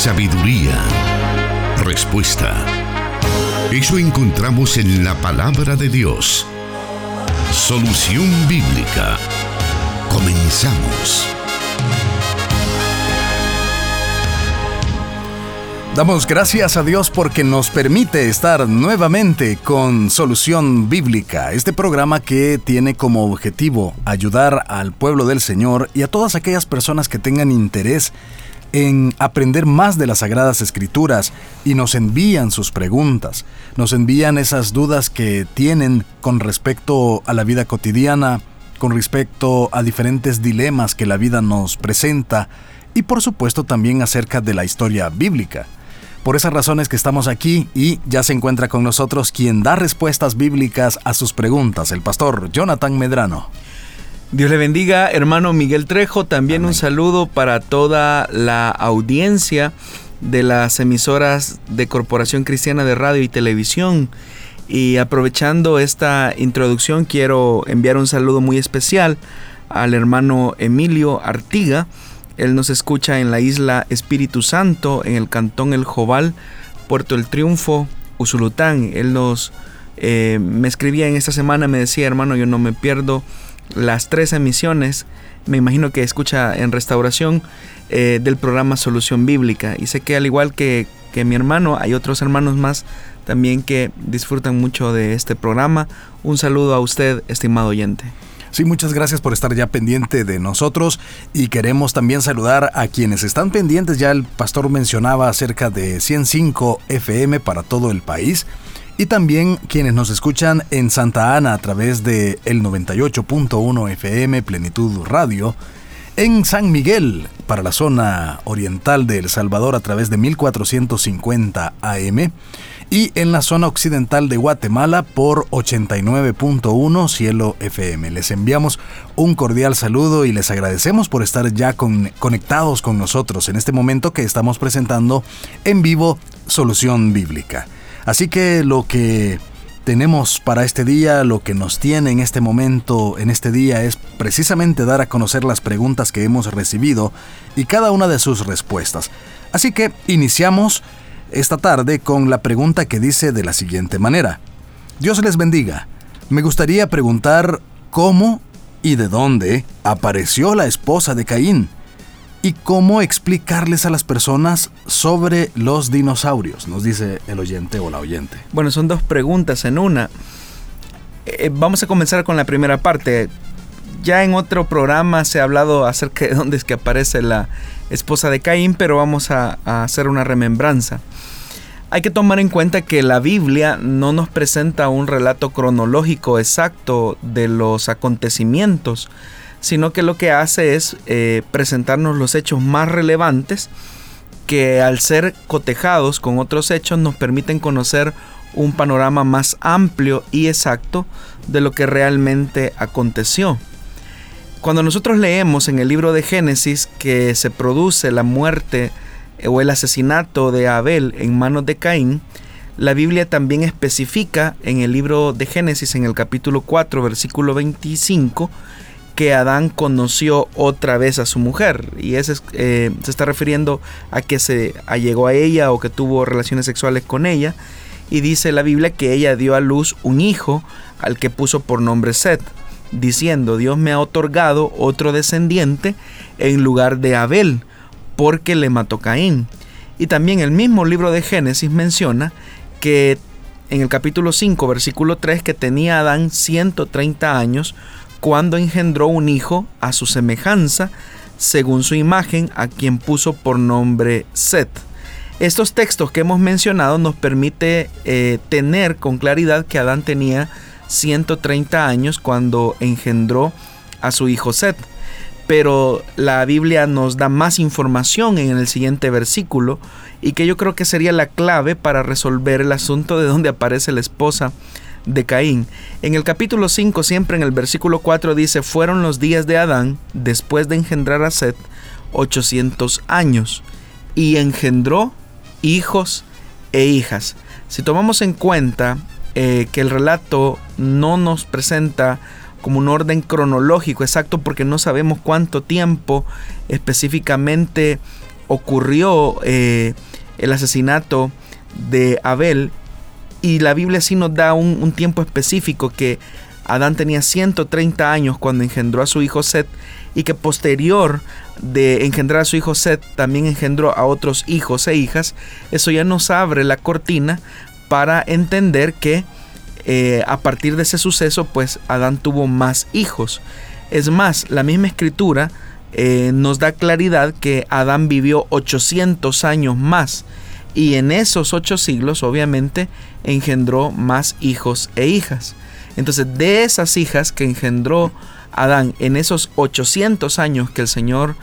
sabiduría, respuesta. Eso encontramos en la palabra de Dios. Solución bíblica. Comenzamos. Damos gracias a Dios porque nos permite estar nuevamente con Solución Bíblica, este programa que tiene como objetivo ayudar al pueblo del Señor y a todas aquellas personas que tengan interés en aprender más de las Sagradas Escrituras y nos envían sus preguntas, nos envían esas dudas que tienen con respecto a la vida cotidiana, con respecto a diferentes dilemas que la vida nos presenta y por supuesto también acerca de la historia bíblica. Por esas razones que estamos aquí y ya se encuentra con nosotros quien da respuestas bíblicas a sus preguntas, el pastor Jonathan Medrano. Dios le bendiga, hermano Miguel Trejo. También un saludo para toda la audiencia de las emisoras de Corporación Cristiana de Radio y Televisión. Y aprovechando esta introducción, quiero enviar un saludo muy especial al hermano Emilio Artiga, él nos escucha en la isla Espíritu Santo, en el cantón El Jobal, Puerto El Triunfo, Usulután. Él nos eh, me escribía en esta semana, me decía, hermano, yo no me pierdo las tres emisiones. Me imagino que escucha en restauración eh, del programa Solución Bíblica. Y sé que al igual que, que mi hermano, hay otros hermanos más también que disfrutan mucho de este programa. Un saludo a usted, estimado oyente. Sí, muchas gracias por estar ya pendiente de nosotros y queremos también saludar a quienes están pendientes. Ya el pastor mencionaba acerca de 105 FM para todo el país y también quienes nos escuchan en Santa Ana a través de el 98.1 FM Plenitud Radio, en San Miguel para la zona oriental de El Salvador a través de 1450 AM y en la zona occidental de Guatemala por 89.1 Cielo FM. Les enviamos un cordial saludo y les agradecemos por estar ya conectados con nosotros en este momento que estamos presentando en vivo Solución Bíblica. Así que lo que tenemos para este día, lo que nos tiene en este momento, en este día, es precisamente dar a conocer las preguntas que hemos recibido y cada una de sus respuestas. Así que iniciamos esta tarde con la pregunta que dice de la siguiente manera. Dios les bendiga. Me gustaría preguntar cómo y de dónde apareció la esposa de Caín y cómo explicarles a las personas sobre los dinosaurios, nos dice el oyente o la oyente. Bueno, son dos preguntas en una. Eh, vamos a comenzar con la primera parte. Ya en otro programa se ha hablado acerca de dónde es que aparece la esposa de Caín, pero vamos a hacer una remembranza. Hay que tomar en cuenta que la Biblia no nos presenta un relato cronológico exacto de los acontecimientos, sino que lo que hace es eh, presentarnos los hechos más relevantes que al ser cotejados con otros hechos nos permiten conocer un panorama más amplio y exacto de lo que realmente aconteció. Cuando nosotros leemos en el libro de Génesis que se produce la muerte o el asesinato de Abel en manos de Caín, la Biblia también especifica en el libro de Génesis, en el capítulo 4, versículo 25, que Adán conoció otra vez a su mujer. Y ese eh, se está refiriendo a que se allegó a ella o que tuvo relaciones sexuales con ella. Y dice la Biblia que ella dio a luz un hijo al que puso por nombre Seth, diciendo, Dios me ha otorgado otro descendiente en lugar de Abel porque le mató Caín. Y también el mismo libro de Génesis menciona que en el capítulo 5, versículo 3, que tenía Adán 130 años cuando engendró un hijo a su semejanza, según su imagen, a quien puso por nombre Set. Estos textos que hemos mencionado nos permite eh, tener con claridad que Adán tenía 130 años cuando engendró a su hijo Set pero la Biblia nos da más información en el siguiente versículo y que yo creo que sería la clave para resolver el asunto de dónde aparece la esposa de Caín. En el capítulo 5, siempre en el versículo 4 dice, fueron los días de Adán, después de engendrar a Seth, 800 años, y engendró hijos e hijas. Si tomamos en cuenta eh, que el relato no nos presenta como un orden cronológico exacto porque no sabemos cuánto tiempo específicamente ocurrió eh, el asesinato de Abel y la Biblia sí nos da un, tiempo específico que Adán tenía 130 años cuando engendró a su hijo Set y que posterior de engendrar a su hijo Set también engendró a otros hijos e hijas, eso ya nos abre la cortina para entender que eh, a partir de ese suceso pues Adán tuvo más hijos. Es más, la misma escritura eh, nos da claridad que Adán vivió 800 años más y en esos ocho siglos obviamente engendró más hijos e hijas. Entonces de esas hijas que engendró Adán en esos 800 años que el Señor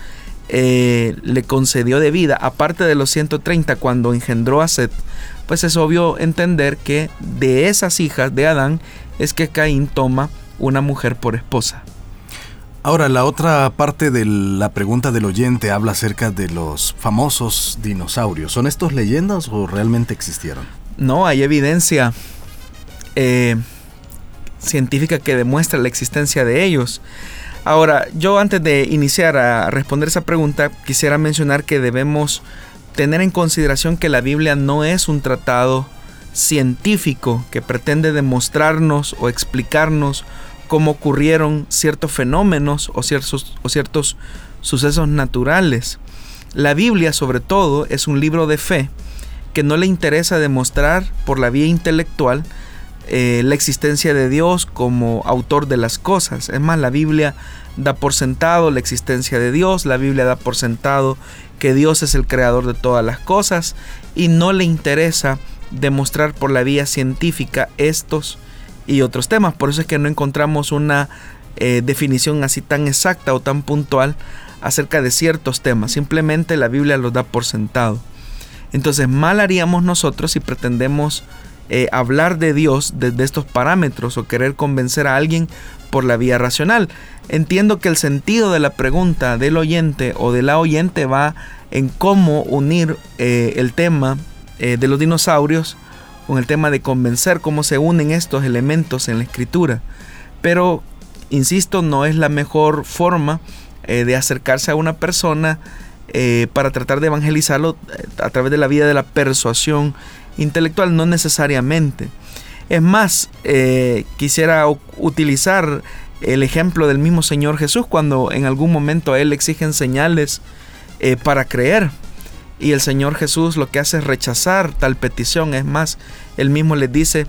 eh, le concedió de vida, aparte de los 130 cuando engendró a Seth, pues es obvio entender que de esas hijas de Adán es que Caín toma una mujer por esposa. Ahora, la otra parte de la pregunta del oyente habla acerca de los famosos dinosaurios. ¿Son estos leyendas o realmente existieron? No, hay evidencia eh, científica que demuestra la existencia de ellos. Ahora, yo antes de iniciar a responder esa pregunta, quisiera mencionar que debemos tener en consideración que la Biblia no es un tratado científico que pretende demostrarnos o explicarnos cómo ocurrieron ciertos fenómenos o ciertos, o ciertos sucesos naturales. La Biblia sobre todo es un libro de fe que no le interesa demostrar por la vía intelectual eh, la existencia de Dios como autor de las cosas. Es más, la Biblia da por sentado la existencia de Dios, la Biblia da por sentado que Dios es el creador de todas las cosas y no le interesa demostrar por la vía científica estos y otros temas. Por eso es que no encontramos una eh, definición así tan exacta o tan puntual acerca de ciertos temas. Simplemente la Biblia los da por sentado. Entonces mal haríamos nosotros si pretendemos eh, hablar de Dios desde estos parámetros o querer convencer a alguien por la vía racional. Entiendo que el sentido de la pregunta del oyente o de la oyente va en cómo unir eh, el tema de los dinosaurios con el tema de convencer cómo se unen estos elementos en la escritura. Pero, insisto, no es la mejor forma de acercarse a una persona para tratar de evangelizarlo a través de la vía de la persuasión intelectual, no necesariamente. Es más, eh, quisiera utilizar el ejemplo del mismo Señor Jesús cuando en algún momento a Él exigen señales eh, para creer. Y el Señor Jesús lo que hace es rechazar tal petición. Es más, Él mismo les dice,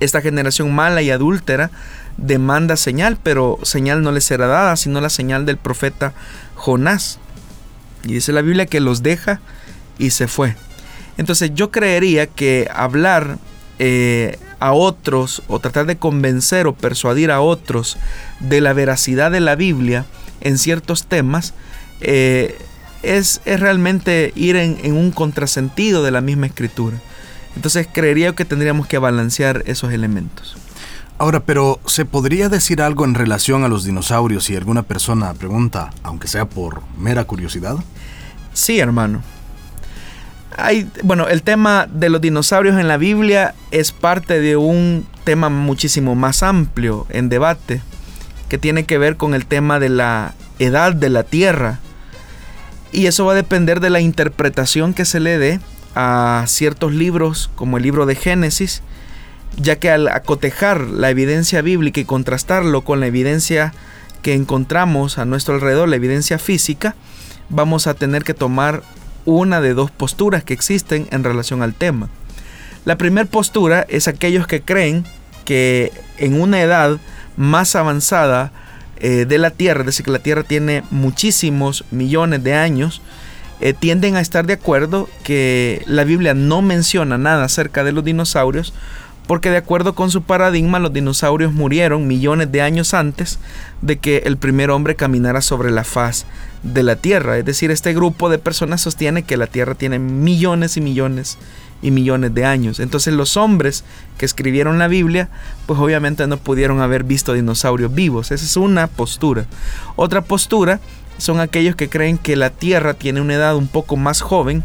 esta generación mala y adúltera demanda señal, pero señal no les será dada, sino la señal del profeta Jonás. Y dice la Biblia que los deja y se fue. Entonces yo creería que hablar eh, a otros o tratar de convencer o persuadir a otros de la veracidad de la Biblia en ciertos temas eh, es, realmente ir en, en, un contrasentido de la misma escritura. Entonces creería que tendríamos que balancear esos elementos. Ahora, pero ¿se podría decir algo en relación a los dinosaurios si alguna persona pregunta, aunque sea por mera curiosidad? Sí, hermano bueno, el tema de los dinosaurios en la Biblia es parte de un tema muchísimo más amplio en debate, que tiene que ver con el tema de la edad de la Tierra. Y eso va a depender de la interpretación que se le dé a ciertos libros, como el libro de Génesis, ya que al acotejar la evidencia bíblica y contrastarlo con la evidencia que encontramos a nuestro alrededor, la evidencia física, vamos a tener que tomar una de dos posturas que existen en relación al tema. La primera postura es aquellos que creen que en una edad más avanzada eh, de la Tierra, es decir, que la Tierra tiene muchísimos millones de años, eh, tienden a estar de acuerdo que la Biblia no menciona nada acerca de los dinosaurios, porque de acuerdo con su paradigma los dinosaurios murieron millones de años antes de que el primer hombre caminara sobre la faz de la Tierra. Es decir, este grupo de personas sostiene que la Tierra tiene millones y millones y millones de años. Entonces los hombres que escribieron la Biblia, pues obviamente no pudieron haber visto dinosaurios vivos. Esa es una postura. Otra postura son aquellos que creen que la Tierra tiene una edad un poco más joven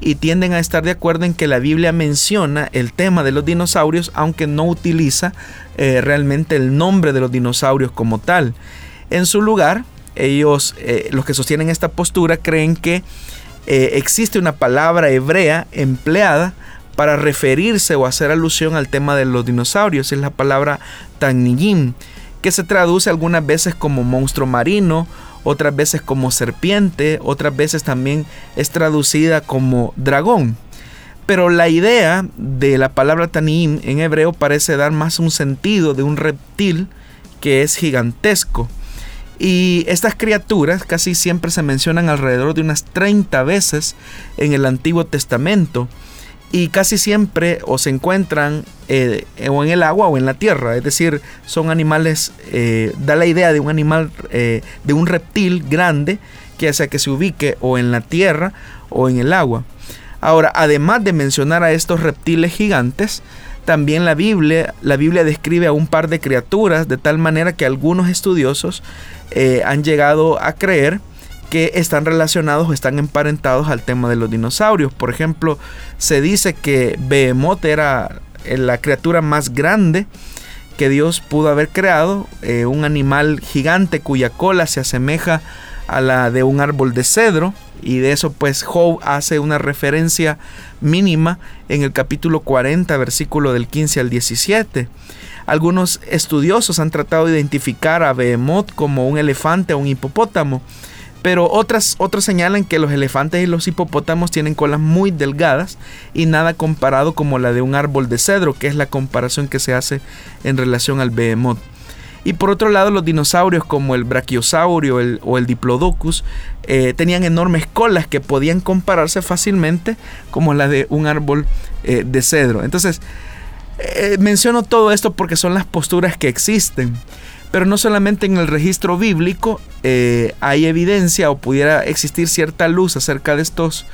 y tienden a estar de acuerdo en que la Biblia menciona el tema de los dinosaurios, aunque no utiliza eh, realmente el nombre de los dinosaurios como tal. En su lugar, ellos, eh, los que sostienen esta postura, creen que eh, existe una palabra hebrea empleada para referirse o hacer alusión al tema de los dinosaurios. Es la palabra Taniyim, que se traduce algunas veces como monstruo marino, otras veces como serpiente, otras veces también es traducida como dragón. Pero la idea de la palabra Taniyim en hebreo parece dar más un sentido de un reptil que es gigantesco. Y estas criaturas casi siempre se mencionan alrededor de unas 30 veces en el Antiguo Testamento y casi siempre o se encuentran eh, o en el agua o en la tierra, es decir, son animales, eh, da la idea de un animal, eh, de un reptil grande, que hace que se ubique o en la tierra o en el agua. Ahora, además de mencionar a estos reptiles gigantes, también la Biblia, la Biblia describe a un par de criaturas de tal manera que algunos estudiosos han llegado a creer que están relacionados o están emparentados al tema de los dinosaurios. Por ejemplo, se dice que Behemoth era eh, la criatura más grande que Dios pudo haber creado, eh, un animal gigante cuya cola se asemeja a la de un árbol de cedro y de eso pues Job hace una referencia mínima en el capítulo 40 versículo del 15 al 17. Algunos estudiosos han tratado de identificar a Behemoth como un elefante o un hipopótamo pero otras, otros señalan que los elefantes y los hipopótamos tienen colas muy delgadas y nada comparado como la de un árbol de cedro, que es la comparación que se hace en relación al behemoth. Y por otro lado, los dinosaurios como el brachiosaurio o el diplodocus eh, tenían enormes colas que podían compararse fácilmente como la de un árbol eh, de cedro. Entonces, eh, menciono todo esto porque son las posturas que existen. Pero no solamente en el registro bíblico eh, hay evidencia o pudiera existir cierta luz acerca de estos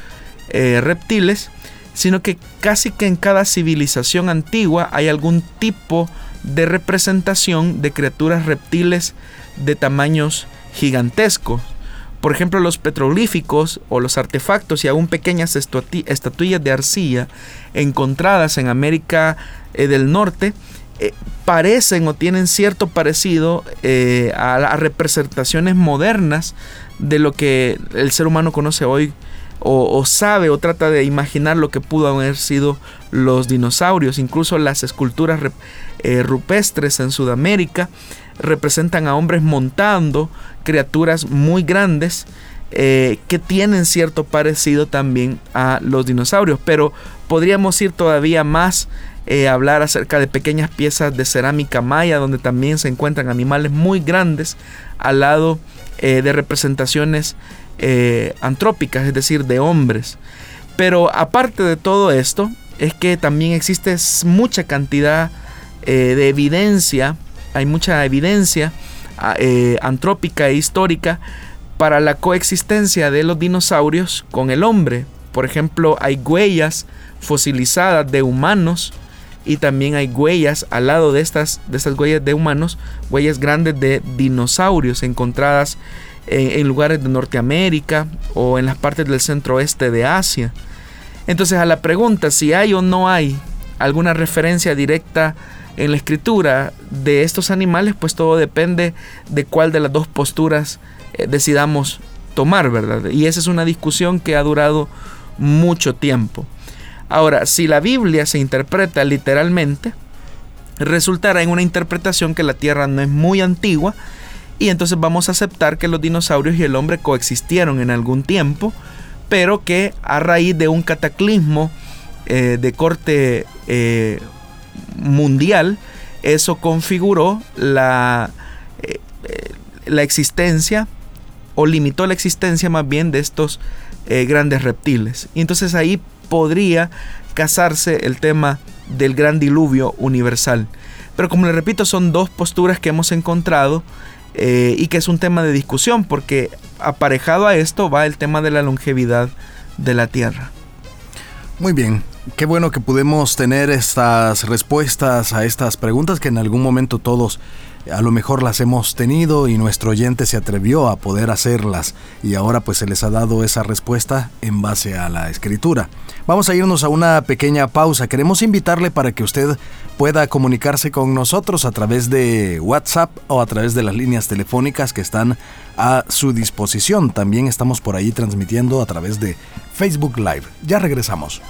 reptiles, sino que casi que en cada civilización antigua hay algún tipo de representación de criaturas reptiles de tamaños gigantescos. Por ejemplo, los petrolíficos o los artefactos y aún pequeñas estatuillas de arcilla encontradas en América eh, del Norte eh, parecen o tienen cierto parecido eh, a, representaciones modernas de lo que el ser humano conoce hoy o, sabe o trata de imaginar lo que pudo haber sido los dinosaurios. Incluso las esculturas eh, rupestres en Sudamérica representan a hombres montando criaturas muy grandes que tienen cierto parecido también a los dinosaurios. Pero podríamos ir todavía más eh, hablar acerca de pequeñas piezas de cerámica maya donde también se encuentran animales muy grandes al lado eh, de representaciones eh, antrópicas, es decir, de hombres. Pero aparte de todo esto, es que también existe mucha cantidad de evidencia, hay mucha evidencia antrópica e histórica para la coexistencia de los dinosaurios con el hombre. Por ejemplo, hay huellas fosilizadas de humanos y también hay huellas al lado de estas, de estas huellas de humanos, huellas grandes de dinosaurios encontradas en, lugares de Norteamérica o en las partes del centro oeste de Asia. Entonces a la pregunta si hay o no hay alguna referencia directa en la escritura de estos animales, pues todo depende de cuál de las dos posturas eh, decidamos tomar, ¿verdad? Y esa es una discusión que ha durado mucho tiempo. Ahora, si la Biblia se interpreta literalmente, resultará en una interpretación que la Tierra no es muy antigua y entonces vamos a aceptar que los dinosaurios y el hombre coexistieron en algún tiempo, pero que a raíz de un cataclismo eh, de corte eh, mundial, eso configuró la, eh, la existencia o limitó la existencia más bien de estos grandes reptiles. Y entonces ahí podría casarse el tema del gran diluvio universal. Pero como le repito, son dos posturas que hemos encontrado y que es un tema de discusión porque aparejado a esto va el tema de la longevidad de la Tierra. Muy bien, qué bueno que pudimos tener estas respuestas a estas preguntas que en algún momento todos a lo mejor las hemos tenido y nuestro oyente se atrevió a poder hacerlas y ahora pues se les ha dado esa respuesta en base a la escritura. Vamos a irnos a una pequeña pausa. Queremos invitarle para que usted pueda comunicarse con nosotros a través de WhatsApp o a través de las líneas telefónicas que están a su disposición. También estamos por ahí transmitiendo a través de Facebook Live. Ya regresamos.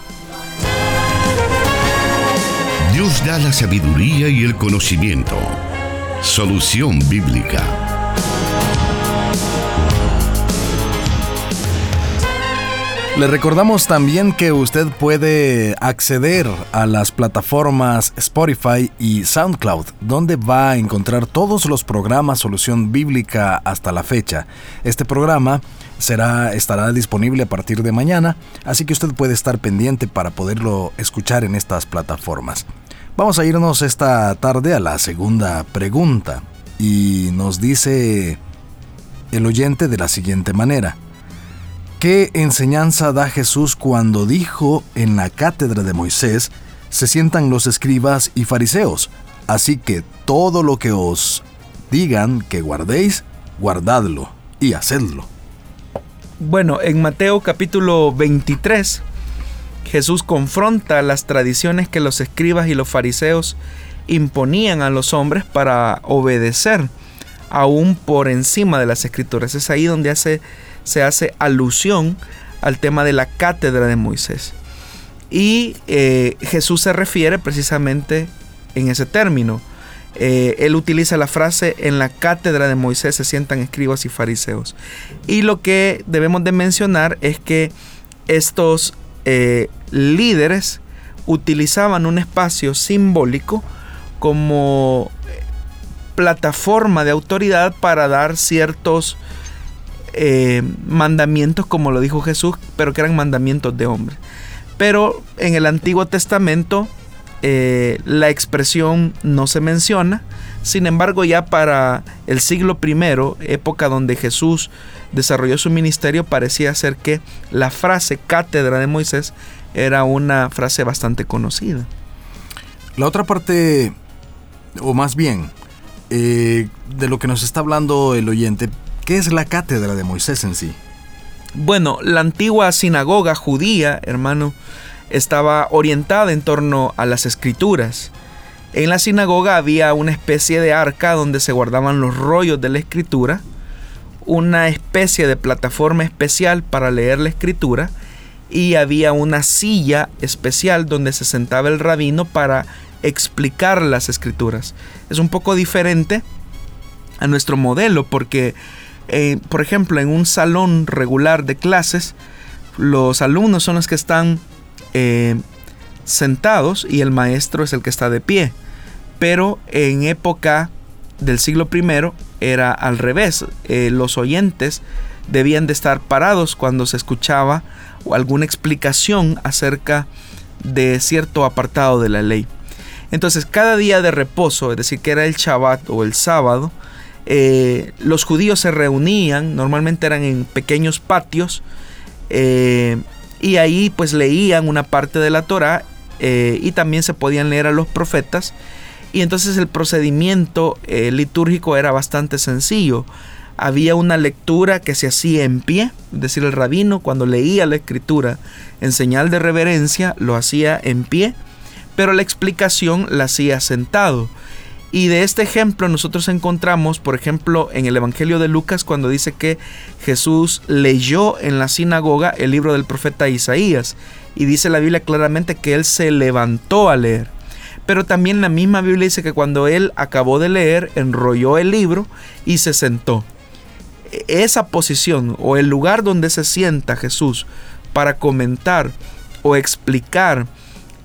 Dios da la sabiduría y el conocimiento. Solución Bíblica. Le recordamos también que usted puede acceder a las plataformas Spotify y SoundCloud, donde va a encontrar todos los programas Solución Bíblica hasta la fecha. Este programa será, estará disponible a partir de mañana, así que usted puede estar pendiente para poderlo escuchar en estas plataformas. Vamos a irnos esta tarde a la segunda pregunta y nos dice el oyente de la siguiente manera. ¿Qué enseñanza da Jesús cuando dijo en la cátedra de Moisés, se sientan los escribas y fariseos? Así que todo lo que os digan que guardéis, guardadlo y hacedlo. Bueno, en Mateo capítulo 23, Jesús confronta las tradiciones que los escribas y los fariseos imponían a los hombres para obedecer aún por encima de las escrituras. Es ahí donde hace, se hace alusión al tema de la cátedra de Moisés. Y eh, Jesús se refiere precisamente en ese término. Eh, él utiliza la frase en la cátedra de Moisés se sientan escribas y fariseos. Y lo que debemos de mencionar es que estos eh, líderes utilizaban un espacio simbólico como plataforma de autoridad para dar ciertos eh, mandamientos, como lo dijo Jesús, pero que eran mandamientos de hombre. Pero en el Antiguo Testamento eh, la expresión no se menciona. Sin embargo, ya para el siglo I, época donde Jesús desarrolló su ministerio, parecía ser que la frase cátedra de Moisés era una frase bastante conocida. La otra parte, o más bien, eh, de lo que nos está hablando el oyente, ¿qué es la cátedra de Moisés en sí? Bueno, la antigua sinagoga judía, hermano, estaba orientada en torno a las escrituras. En la sinagoga había una especie de arca donde se guardaban los rollos de la escritura, una especie de plataforma especial para leer la escritura y había una silla especial donde se sentaba el rabino para explicar las escrituras. Es un poco diferente a nuestro modelo porque, eh, por ejemplo, en un salón regular de clases, los alumnos son los que están eh, sentados y el maestro es el que está de pie. Pero en época del siglo I era al revés. Eh, los oyentes debían de estar parados cuando se escuchaba alguna explicación acerca de cierto apartado de la ley. Entonces, cada día de reposo, es decir, que era el Shabbat o el sábado, eh, los judíos se reunían, normalmente eran en pequeños patios, eh, y ahí pues leían una parte de la Torah eh, y también se podían leer a los profetas. Y entonces el procedimiento litúrgico era bastante sencillo. Había una lectura que se hacía en pie, es decir, el rabino cuando leía la escritura en señal de reverencia lo hacía en pie pero la explicación la hacía sentado. Y de este ejemplo nosotros encontramos, por ejemplo, en el Evangelio de Lucas cuando dice que Jesús leyó en la sinagoga el libro del profeta Isaías. Y dice la Biblia claramente que él se levantó a leer. Pero también la misma Biblia dice que cuando él acabó de leer, enrolló el libro y se sentó. Esa posición o el lugar donde se sienta Jesús para comentar o explicar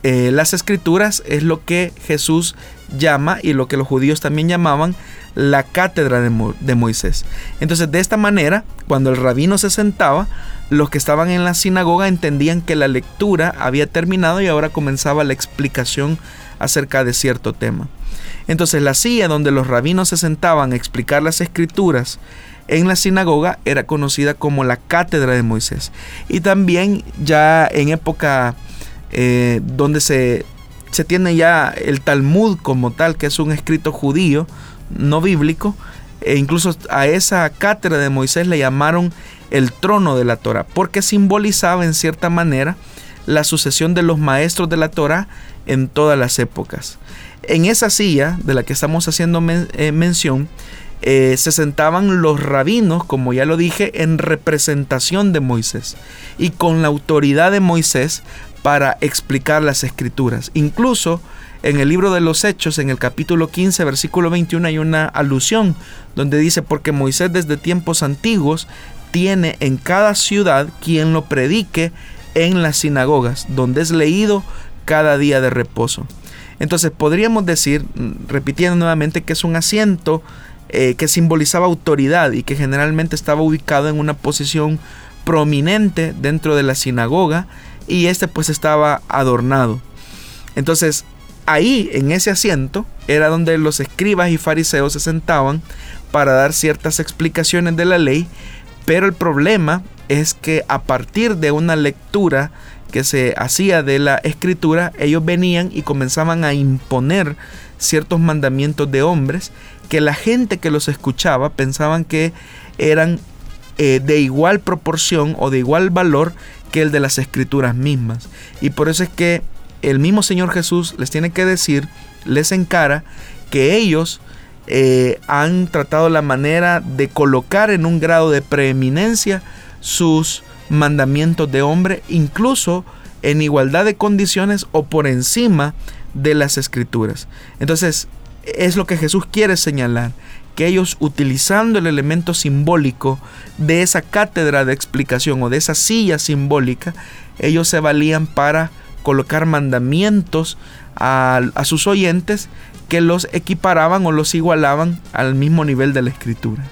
eh, las escrituras es lo que Jesús llama y lo que los judíos también llamaban la cátedra de, Moisés. Entonces de esta manera, cuando el rabino se sentaba, los que estaban en la sinagoga entendían que la lectura había terminado y ahora comenzaba la explicación acerca de cierto tema. Entonces la silla donde los rabinos se sentaban a explicar las escrituras en la sinagoga era conocida como la cátedra de Moisés. Y también ya en época eh, donde se, se tiene ya el Talmud como tal, que es un escrito judío, no bíblico, e incluso a esa cátedra de Moisés le llamaron el trono de la Torah, porque simbolizaba en cierta manera la sucesión de los maestros de la Torah en todas las épocas. En esa silla de la que estamos haciendo eh, mención, eh, se sentaban los rabinos, como ya lo dije, en representación de Moisés y con la autoridad de Moisés para explicar las escrituras. Incluso en el libro de los Hechos, en el capítulo 15, versículo 21, hay una alusión donde dice, porque Moisés desde tiempos antiguos tiene en cada ciudad quien lo predique en las sinagogas, donde es leído cada día de reposo. Entonces podríamos decir, repitiendo nuevamente, que es un asiento eh, que simbolizaba autoridad y que generalmente estaba ubicado en una posición prominente dentro de la sinagoga y este pues estaba adornado. Entonces ahí en ese asiento era donde los escribas y fariseos se sentaban para dar ciertas explicaciones de la ley, pero el problema es que a partir de una lectura que se hacía de la escritura, ellos venían y comenzaban a imponer ciertos mandamientos de hombres que la gente que los escuchaba pensaban que eran eh, de igual proporción o de igual valor que el de las escrituras mismas. Y por eso es que el mismo Señor Jesús les tiene que decir, les encara, que ellos eh, han tratado la manera de colocar en un grado de preeminencia sus mandamientos de hombre, incluso en igualdad de condiciones o por encima de las escrituras. Entonces, es lo que Jesús quiere señalar, que ellos utilizando el elemento simbólico de esa cátedra de explicación o de esa silla simbólica, ellos se valían para colocar mandamientos a, a sus oyentes que los equiparaban o los igualaban al mismo nivel de la escritura.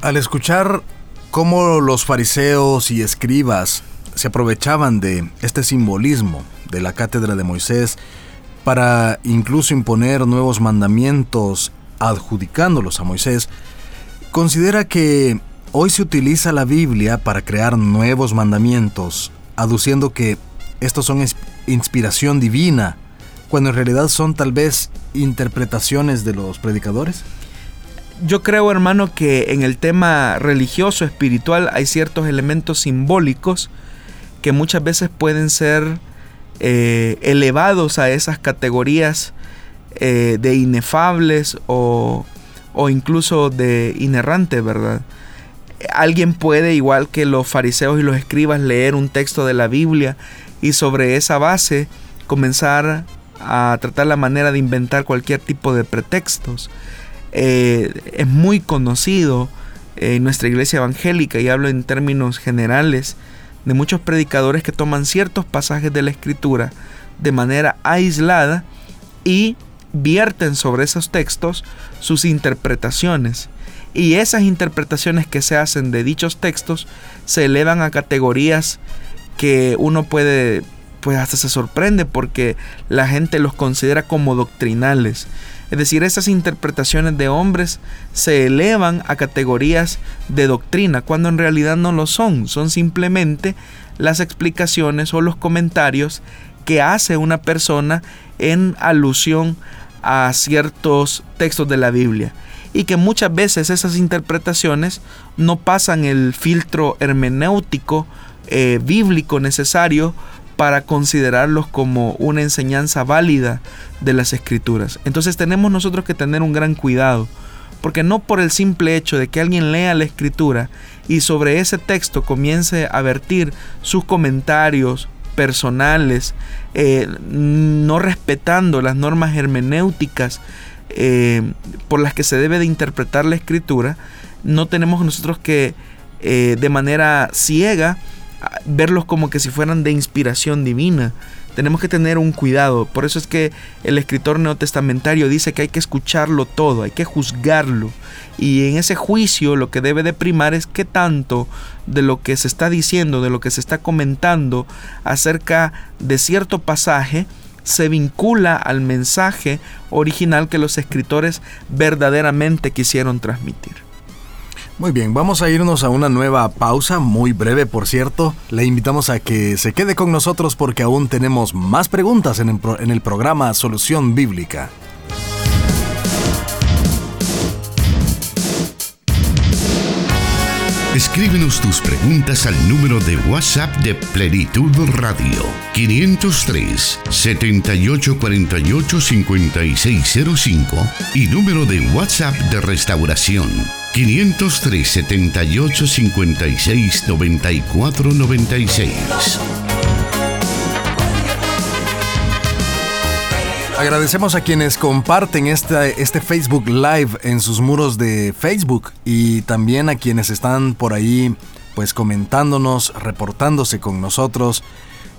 Al escuchar cómo los fariseos y escribas se aprovechaban de este simbolismo de la cátedra de Moisés para incluso imponer nuevos mandamientos adjudicándolos a Moisés, considera que hoy se utiliza la Biblia para crear nuevos mandamientos, aduciendo que estos son inspiración divina, cuando en realidad son tal vez interpretaciones de los predicadores? Yo creo, hermano, que en el tema religioso, espiritual, hay ciertos elementos simbólicos que muchas veces pueden ser eh, elevados a esas categorías eh, de inefables o, o incluso de inerrante, ¿verdad? Alguien puede, igual que los fariseos y los escribas, leer un texto de la Biblia y sobre esa base comenzar a tratar la manera de inventar cualquier tipo de pretextos. Eh, es muy conocido en nuestra iglesia evangélica, y hablo en términos generales, de muchos predicadores que toman ciertos pasajes de la escritura de manera aislada y vierten sobre esos textos sus interpretaciones. Y esas interpretaciones que se hacen de dichos textos se elevan a categorías que uno puede, pues hasta se sorprende porque la gente los considera como doctrinales. Es decir, esas interpretaciones de hombres se elevan a categorías de doctrina, cuando en realidad no lo son, son simplemente las explicaciones o los comentarios que hace una persona en alusión a ciertos textos de la Biblia. Y que muchas veces esas interpretaciones no pasan el filtro hermenéutico eh, bíblico necesario para considerarlos como una enseñanza válida de las escrituras. Entonces tenemos nosotros que tener un gran cuidado, porque no por el simple hecho de que alguien lea la escritura y sobre ese texto comience a vertir sus comentarios personales, eh, no respetando las normas hermenéuticas eh, por las que se debe de interpretar la escritura, no tenemos nosotros que eh, de manera ciega verlos como que si fueran de inspiración divina. Tenemos que tener un cuidado. Por eso es que el escritor neotestamentario dice que hay que escucharlo todo, hay que juzgarlo. Y en ese juicio lo que debe de primar es qué tanto de lo que se está diciendo, de lo que se está comentando acerca de cierto pasaje, se vincula al mensaje original que los escritores verdaderamente quisieron transmitir. Muy bien, vamos a irnos a una nueva pausa, muy breve por cierto. Le invitamos a que se quede con nosotros porque aún tenemos más preguntas en el, programa Solución Bíblica. Escríbenos tus preguntas al número de WhatsApp de Plenitud Radio 503 7848 5605 y número de WhatsApp de Restauración 503 78 56 94 96. Agradecemos a quienes comparten este, este Facebook Live en sus muros de Facebook y también a quienes están por ahí pues comentándonos, reportándose con nosotros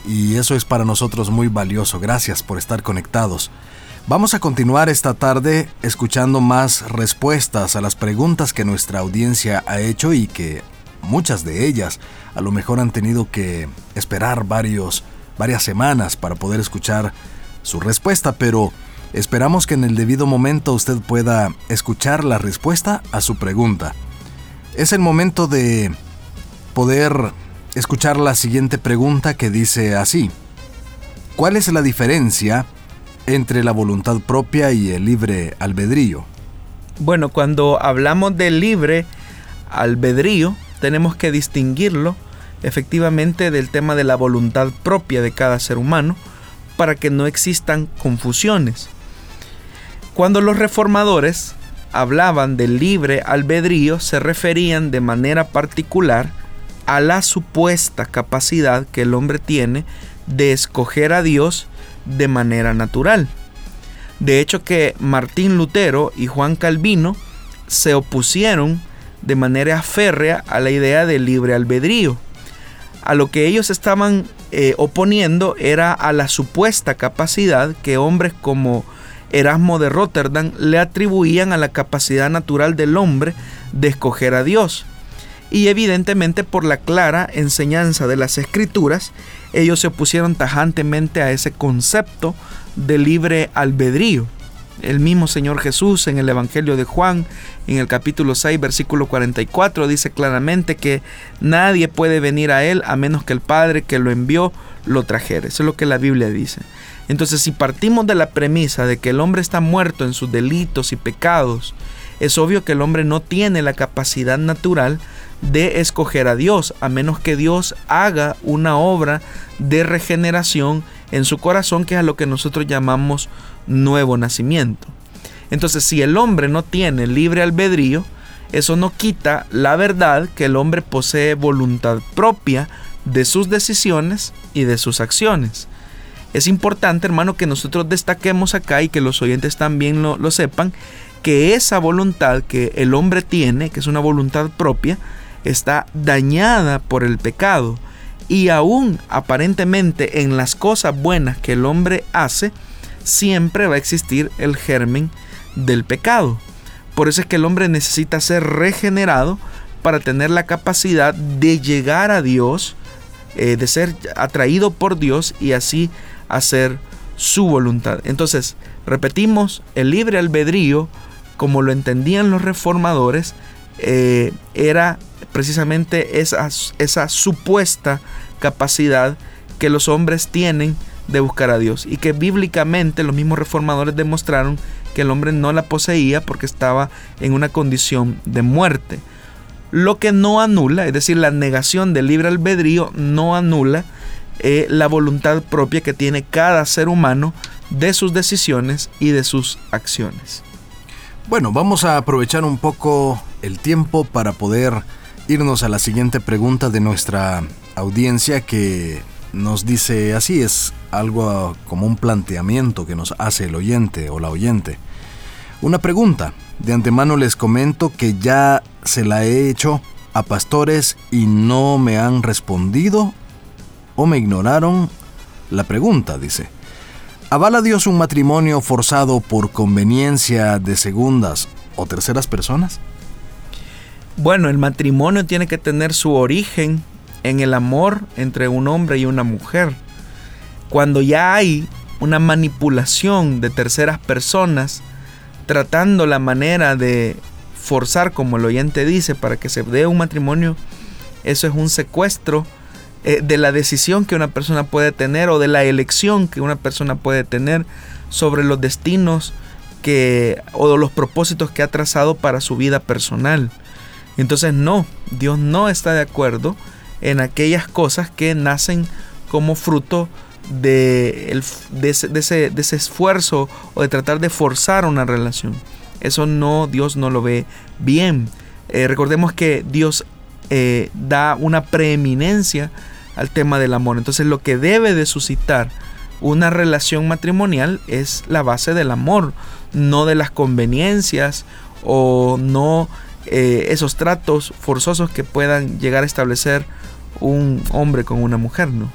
y eso es para nosotros muy valioso. Gracias por estar conectados. Vamos a continuar esta tarde escuchando más respuestas a las preguntas que nuestra audiencia ha hecho y que muchas de ellas a lo mejor han tenido que esperar varios, varias semanas para poder escuchar su respuesta, pero esperamos que en el debido momento usted pueda escuchar la respuesta a su pregunta. Es el momento de poder escuchar la siguiente pregunta que dice así. ¿Cuál es la diferencia entre la voluntad propia y el libre albedrío? Bueno, cuando hablamos del libre albedrío, tenemos que distinguirlo efectivamente del tema de la voluntad propia de cada ser humano, para que no existan confusiones. Cuando los reformadores hablaban del libre albedrío, se referían de manera particular a la supuesta capacidad que el hombre tiene de escoger a Dios de manera natural. De hecho que Martín Lutero y Juan Calvino se opusieron de manera férrea a la idea del libre albedrío. A lo que ellos estaban eh, oponiendo era a la supuesta capacidad que hombres como Erasmo de Rotterdam le atribuían a la capacidad natural del hombre de escoger a Dios. Y evidentemente por la clara enseñanza de las escrituras, ellos se opusieron tajantemente a ese concepto de libre albedrío. El mismo Señor Jesús en el Evangelio de Juan, en el capítulo 6, versículo 44, dice claramente que nadie puede venir a Él a menos que el Padre que lo envió lo trajere. Eso es lo que la Biblia dice. Entonces, si partimos de la premisa de que el hombre está muerto en sus delitos y pecados, es obvio que el hombre no tiene la capacidad natural de escoger a Dios, a menos que Dios haga una obra de regeneración en su corazón, que es a lo que nosotros llamamos nuevo nacimiento. Entonces, si el hombre no tiene libre albedrío, eso no quita la verdad que el hombre posee voluntad propia de sus decisiones y de sus acciones. Es importante, hermano, que nosotros destaquemos acá y que los oyentes también lo, lo sepan, que esa voluntad que el hombre tiene, que es una voluntad propia, está dañada por el pecado y aún aparentemente en las cosas buenas que el hombre hace, siempre va a existir el germen del pecado. Por eso es que el hombre necesita ser regenerado para tener la capacidad de llegar a Dios, eh, de ser atraído por Dios y así hacer su voluntad. Entonces, repetimos, el libre albedrío, como lo entendían los reformadores, eh, era precisamente esa, esa supuesta capacidad que los hombres tienen de buscar a Dios y que bíblicamente los mismos reformadores demostraron que el hombre no la poseía porque estaba en una condición de muerte. Lo que no anula, es decir, la negación del libre albedrío no anula eh, la voluntad propia que tiene cada ser humano de sus decisiones y de sus acciones. Bueno, vamos a aprovechar un poco el tiempo para poder irnos a la siguiente pregunta de nuestra audiencia que nos dice así, es algo como un planteamiento que nos hace el oyente o la oyente. Una pregunta, de antemano les comento que ya se la he hecho a pastores y no me han respondido o me ignoraron la pregunta, dice. ¿Avala Dios un matrimonio forzado por conveniencia de segundas o terceras personas? Bueno, el matrimonio tiene que tener su origen en el amor entre un hombre y una mujer. Cuando ya hay una manipulación de terceras personas tratando la manera de forzar, como el oyente dice, para que se dé un matrimonio, eso es un secuestro eh, de la decisión que una persona puede tener o de la elección que una persona puede tener sobre los destinos que o los propósitos que ha trazado para su vida personal. Entonces no, Dios no está de acuerdo en aquellas cosas que nacen como fruto de, ese, esfuerzo o de tratar de forzar una relación. Eso no, Dios no lo ve bien. Eh, recordemos que Dios eh, da una preeminencia al tema del amor. Entonces lo que debe de suscitar una relación matrimonial es la base del amor, no de las conveniencias o no eh, esos tratos forzosos que puedan llegar a establecer un hombre con una mujer, ¿no?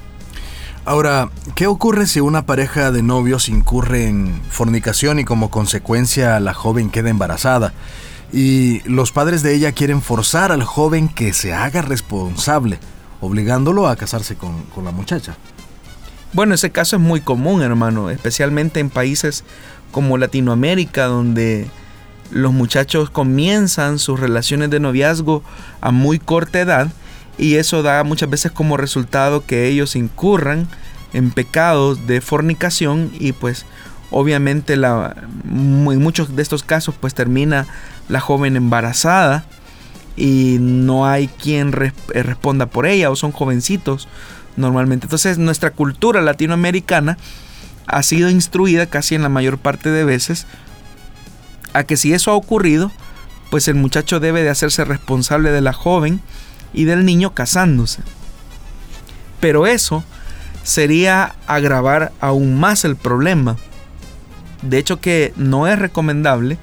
Ahora, ¿qué ocurre si una pareja de novios incurre en fornicación y como consecuencia la joven queda embarazada? Y los padres de ella quieren forzar al joven que se haga responsable, obligándolo a casarse con, con la muchacha. Bueno, ese caso es muy común, hermano, especialmente en países como Latinoamérica, donde los muchachos comienzan sus relaciones de noviazgo a muy corta edad y eso da muchas veces como resultado que ellos incurran en pecados de fornicación y pues obviamente la, en muchos de estos casos pues termina la joven embarazada y no hay quien eh, responda por ella o son jovencitos normalmente. Entonces nuestra cultura latinoamericana ha sido instruida casi en la mayor parte de veces a que si eso ha ocurrido, pues el muchacho debe de hacerse responsable de la joven y del niño casándose. Pero eso sería agravar aún más el problema. De hecho que no es recomendable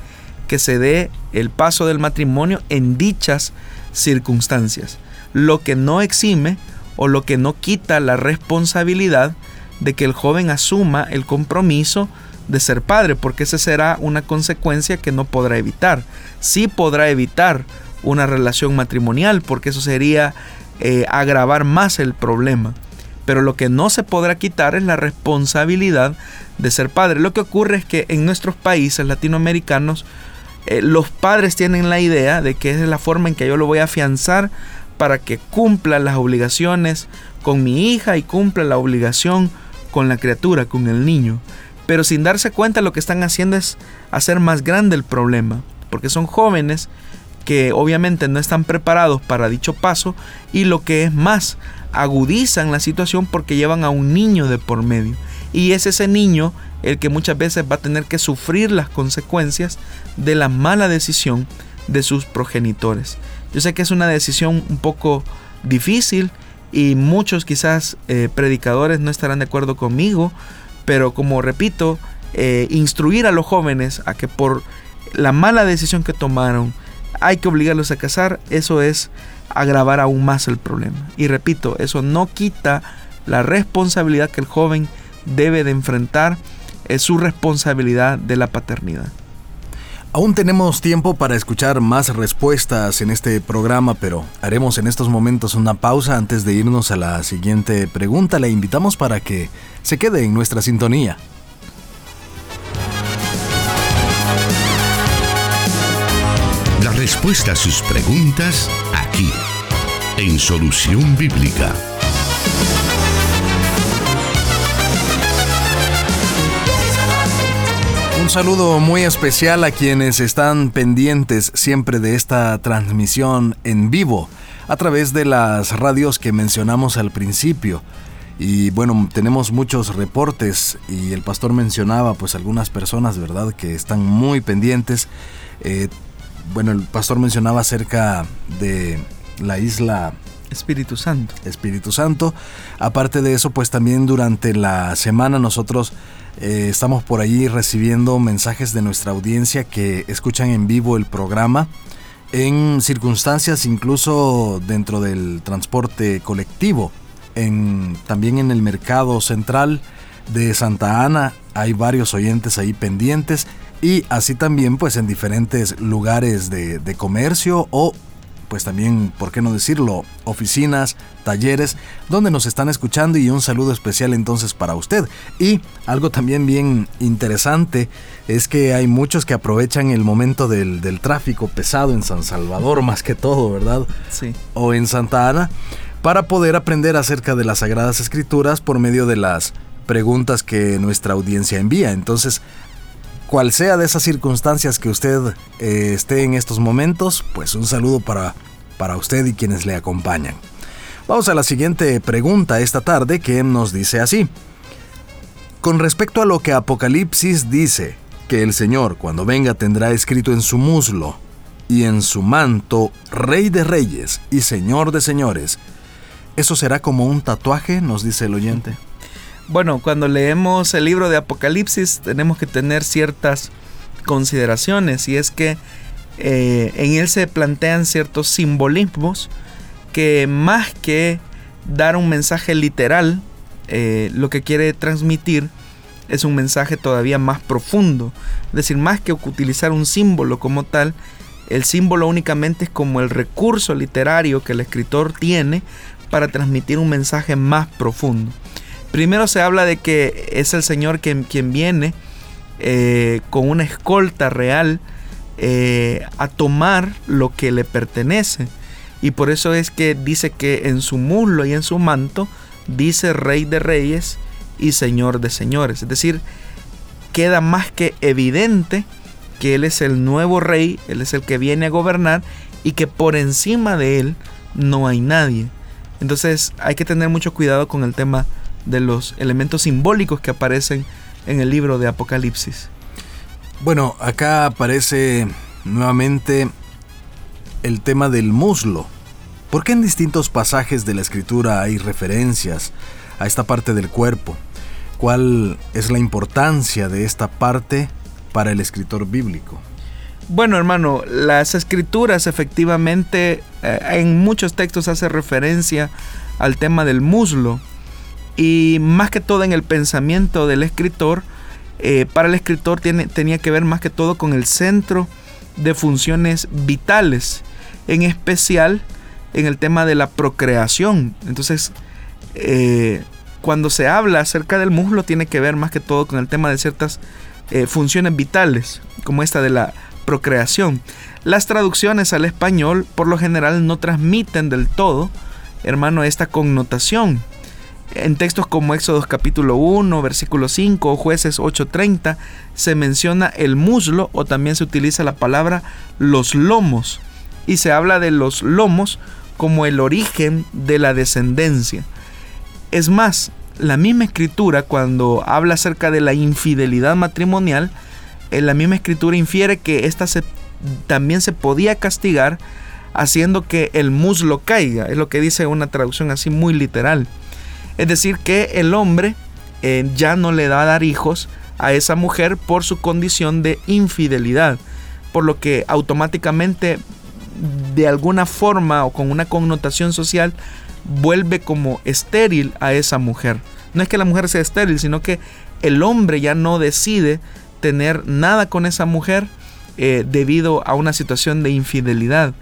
que se dé el paso del matrimonio en dichas circunstancias, lo que no exime o lo que no quita la responsabilidad de que el joven asuma el compromiso de ser padre, porque esa será una consecuencia que no podrá evitar. Sí podrá evitar una relación matrimonial, porque eso sería eh, agravar más el problema. Pero lo que no se podrá quitar es la responsabilidad de ser padre. Lo que ocurre es que en nuestros países latinoamericanos eh, los padres tienen la idea de que es la forma en que yo lo voy a afianzar para que cumpla las obligaciones con mi hija y cumpla la obligación con la criatura, con el niño. Pero sin darse cuenta lo que están haciendo es hacer más grande el problema, porque son jóvenes que obviamente no están preparados para dicho paso y lo que es más, agudizan la situación porque llevan a un niño de por medio. Y es ese niño el que muchas veces va a tener que sufrir las consecuencias de la mala decisión de sus progenitores. Yo sé que es una decisión un poco difícil y muchos quizás eh, predicadores no estarán de acuerdo conmigo, pero como repito, eh, instruir a los jóvenes a que por la mala decisión que tomaron, hay que obligarlos a casar, eso es agravar aún más el problema. Y repito, eso no quita la responsabilidad que el joven debe de enfrentar, es su responsabilidad de la paternidad. Aún tenemos tiempo para escuchar más respuestas en este programa, pero haremos en estos momentos una pausa antes de irnos a la siguiente pregunta. Le invitamos para que se quede en nuestra sintonía. respuesta a sus preguntas aquí, en Solución Bíblica. Saludo muy especial a quienes están pendientes siempre de esta transmisión en vivo a través de las radios que mencionamos al principio. Y bueno, tenemos muchos reportes y el pastor mencionaba pues algunas personas, ¿verdad?, que están muy pendientes. Eh, bueno, el pastor mencionaba acerca de la isla Espíritu Santo. Espíritu Santo. Aparte de eso, pues también durante la semana nosotros eh, estamos por allí recibiendo mensajes de nuestra audiencia que escuchan en vivo el programa en circunstancias incluso dentro del transporte colectivo. En, también en el mercado central de Santa Ana hay varios oyentes ahí pendientes y así también pues en diferentes lugares de, comercio o pues también, ¿por qué no decirlo? Oficinas, talleres, donde nos están escuchando y un saludo especial entonces para usted. Y algo también bien interesante es que hay muchos que aprovechan el momento del, del tráfico pesado en San Salvador más que todo, ¿verdad? Sí. O en Santa Ana, para poder aprender acerca de las Sagradas Escrituras por medio de las preguntas que nuestra audiencia envía. Entonces, cual sea de esas circunstancias que usted eh, esté en estos momentos, pues un saludo para, para usted y quienes le acompañan. Vamos a la siguiente pregunta esta tarde que nos dice así. Con respecto a lo que Apocalipsis dice, que el Señor cuando venga tendrá escrito en su muslo y en su manto Rey de Reyes y Señor de Señores, ¿eso será como un tatuaje? nos dice el oyente. Bueno, cuando leemos el libro de Apocalipsis tenemos que tener ciertas consideraciones y es que eh, en él se plantean ciertos simbolismos que más que dar un mensaje literal, eh, lo que quiere transmitir es un mensaje todavía más profundo. Es decir, más que utilizar un símbolo como tal, el símbolo únicamente es como el recurso literario que el escritor tiene para transmitir un mensaje más profundo. Primero se habla de que es el Señor quien, viene eh, con una escolta real eh, a tomar lo que le pertenece. Y por eso es que dice que en su muslo y en su manto dice Rey de Reyes y Señor de Señores. Es decir, queda más que evidente que Él es el nuevo Rey, Él es el que viene a gobernar y que por encima de Él no hay nadie. Entonces hay que tener mucho cuidado con el tema de los elementos simbólicos que aparecen en el libro de Apocalipsis. Bueno, acá aparece nuevamente el tema del muslo. ¿Por qué en distintos pasajes de la escritura hay referencias a esta parte del cuerpo? ¿Cuál es la importancia de esta parte para el escritor bíblico? Bueno, hermano, las escrituras efectivamente eh, en muchos textos hace referencia al tema del muslo y más que todo en el pensamiento del escritor, eh, para el escritor tiene, tenía que ver más que todo con el centro de funciones vitales, en especial en el tema de la procreación. Entonces, eh, cuando se habla acerca del muslo, tiene que ver más que todo con el tema de ciertas eh, funciones vitales, como esta de la procreación. Las traducciones al español, por lo general, no transmiten del todo, hermano, esta connotación. En textos como Éxodos capítulo 1, versículo 5 o Jueces 8:30 se menciona el muslo o también se utiliza la palabra los lomos y se habla de los lomos como el origen de la descendencia. Es más, la misma escritura cuando habla acerca de la infidelidad matrimonial, en la misma escritura infiere que esta también se podía castigar haciendo que el muslo caiga, es lo que dice una traducción así muy literal. Es decir, que el hombre eh, ya no le da a dar hijos a esa mujer por su condición de infidelidad, por lo que automáticamente de alguna forma o con una connotación social vuelve como estéril a esa mujer. No es que la mujer sea estéril, sino que el hombre ya no decide tener nada con esa mujer eh, debido a una situación de infidelidad.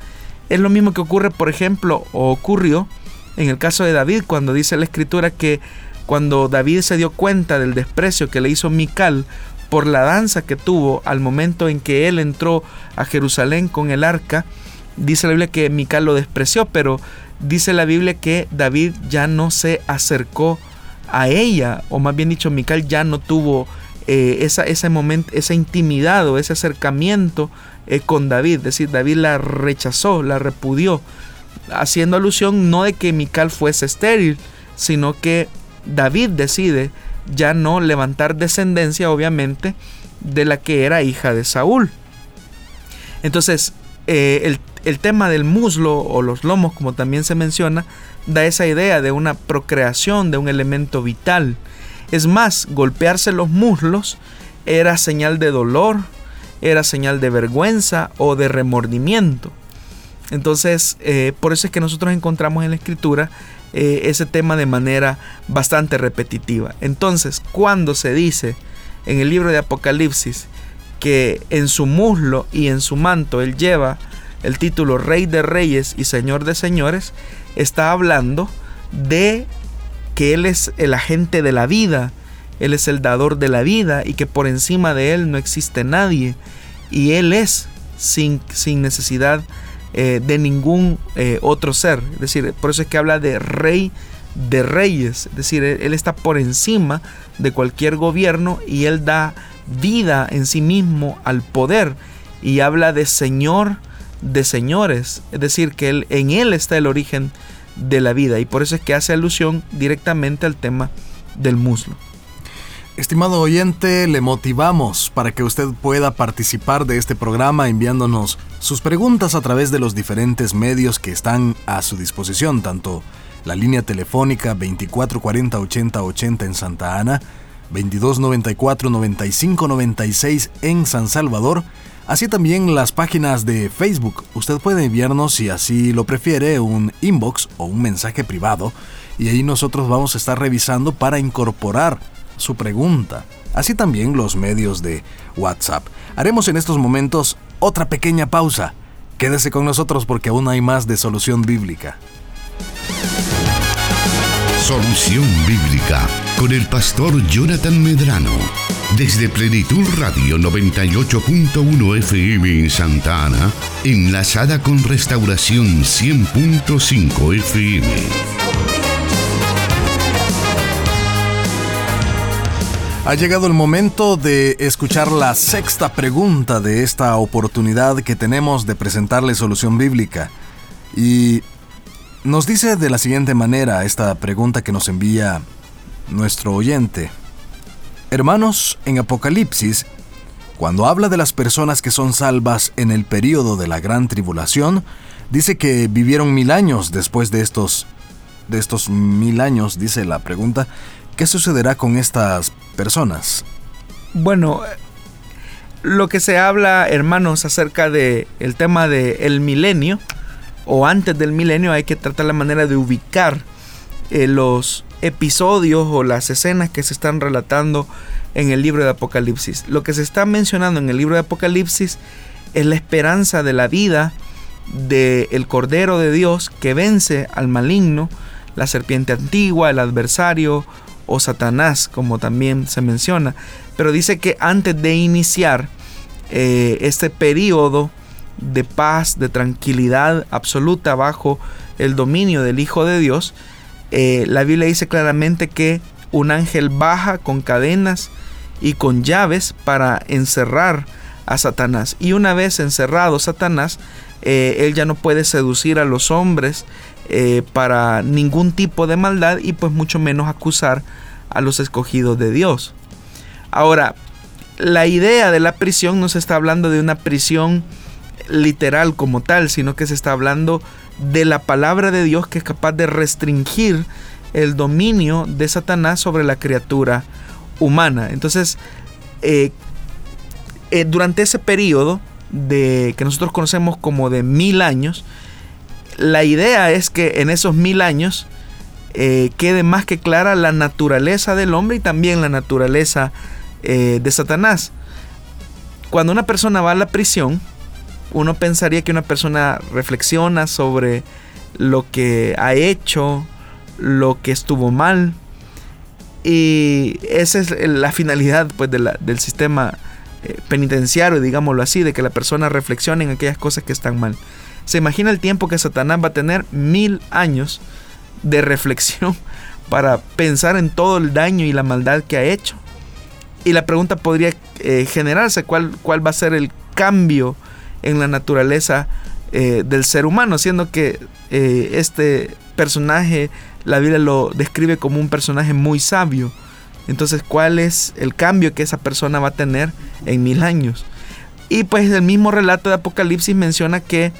Es lo mismo que ocurre, por ejemplo, o ocurrió en el caso de David, cuando dice la escritura que cuando David se dio cuenta del desprecio que le hizo Mical por la danza que tuvo al momento en que él entró a Jerusalén con el arca, dice la Biblia que Mical lo despreció, pero dice la Biblia que David ya no se acercó a ella, o más bien dicho, Mical ya no tuvo eh, esa, ese momento, esa intimidad ese acercamiento eh, con David, es decir, David la rechazó, la repudió haciendo alusión no de que Mical fuese estéril, sino que David decide ya no levantar descendencia, obviamente, de la que era hija de Saúl. Entonces, eh, el, el, tema del muslo o los lomos, como también se menciona, da esa idea de una procreación, de un elemento vital. Es más, golpearse los muslos era señal de dolor, era señal de vergüenza o de remordimiento. Entonces, eh, por eso es que nosotros encontramos en la escritura eh, ese tema de manera bastante repetitiva. Entonces, cuando se dice en el libro de Apocalipsis que en su muslo y en su manto él lleva el título Rey de Reyes y Señor de Señores, está hablando de que Él es el agente de la vida, Él es el dador de la vida y que por encima de Él no existe nadie y Él es sin, sin necesidad eh, de ningún eh, otro ser. Es decir, por eso es que habla de rey de reyes. Es decir, él, está por encima de cualquier gobierno y él da vida en sí mismo al poder. Y habla de Señor de señores, es decir, que él, en él está el origen de la vida y por eso es que hace alusión directamente al tema del muslo. Estimado oyente, le motivamos para que usted pueda participar de este programa enviándonos sus preguntas a través de los diferentes medios que están a su disposición, tanto la línea telefónica 2440 80 80 en Santa Ana, 2294 95 96 en San Salvador, así también las páginas de Facebook. Usted puede enviarnos, si así lo prefiere, un inbox o un mensaje privado y ahí nosotros vamos a estar revisando para incorporar su pregunta, así también los medios de WhatsApp. Haremos en estos momentos otra pequeña pausa. Quédese con nosotros porque aún hay más de solución bíblica. Solución bíblica con el pastor Jonathan Medrano. Desde Plenitud Radio 98.1 FM en Santa Ana, enlazada con Restauración 100.5 FM. Ha llegado el momento de escuchar la sexta pregunta de esta oportunidad que tenemos de presentarle solución bíblica. Y nos dice de la siguiente manera esta pregunta que nos envía nuestro oyente. Hermanos, en Apocalipsis, cuando habla de las personas que son salvas en el período de la gran tribulación, dice que vivieron mil años después de estos de estos mil años, dice la pregunta, ¿Qué sucederá con estas personas? Bueno, lo que se habla, hermanos, acerca de el tema del el milenio o antes del milenio, hay que tratar la manera de ubicar eh, los episodios o las escenas que se están relatando en el libro de Apocalipsis. Lo que se está mencionando en el libro de Apocalipsis es la esperanza de la vida del Cordero de Dios que vence al maligno, la serpiente antigua, el adversario o Satanás, como también se menciona. Pero dice que antes de iniciar eh, este periodo de paz, de tranquilidad absoluta bajo el dominio del Hijo de Dios, eh, la Biblia dice claramente que un ángel baja con cadenas y con llaves para encerrar a Satanás. Y una vez encerrado Satanás, eh, él ya no puede seducir a los hombres eh, para ningún tipo de maldad y pues mucho menos acusar a los escogidos de Dios. Ahora, la idea de la prisión no se está hablando de una prisión literal como tal, sino que se está hablando de la palabra de Dios que es capaz de restringir el dominio de Satanás sobre la criatura humana. Entonces, eh, eh, durante ese periodo de que nosotros conocemos como de mil años, la idea es que en esos mil años eh, quede más que clara la naturaleza del hombre y también la naturaleza eh, de Satanás. Cuando una persona va a la prisión, uno pensaría que una persona reflexiona sobre lo que ha hecho, lo que estuvo mal. Y esa es la finalidad pues, del sistema eh, penitenciario, digámoslo así, de que la persona reflexione en aquellas cosas que están mal. Se imagina el tiempo que Satanás va a tener mil años de reflexión para pensar en todo el daño y la maldad que ha hecho. Y la pregunta podría eh, generarse, ¿cuál, ¿cuál va a ser el cambio en la naturaleza eh, del ser humano? Siendo que eh, este personaje, la Biblia lo describe como un personaje muy sabio. Entonces, ¿cuál es el cambio que esa persona va a tener en mil años? Y pues el mismo relato de Apocalipsis menciona que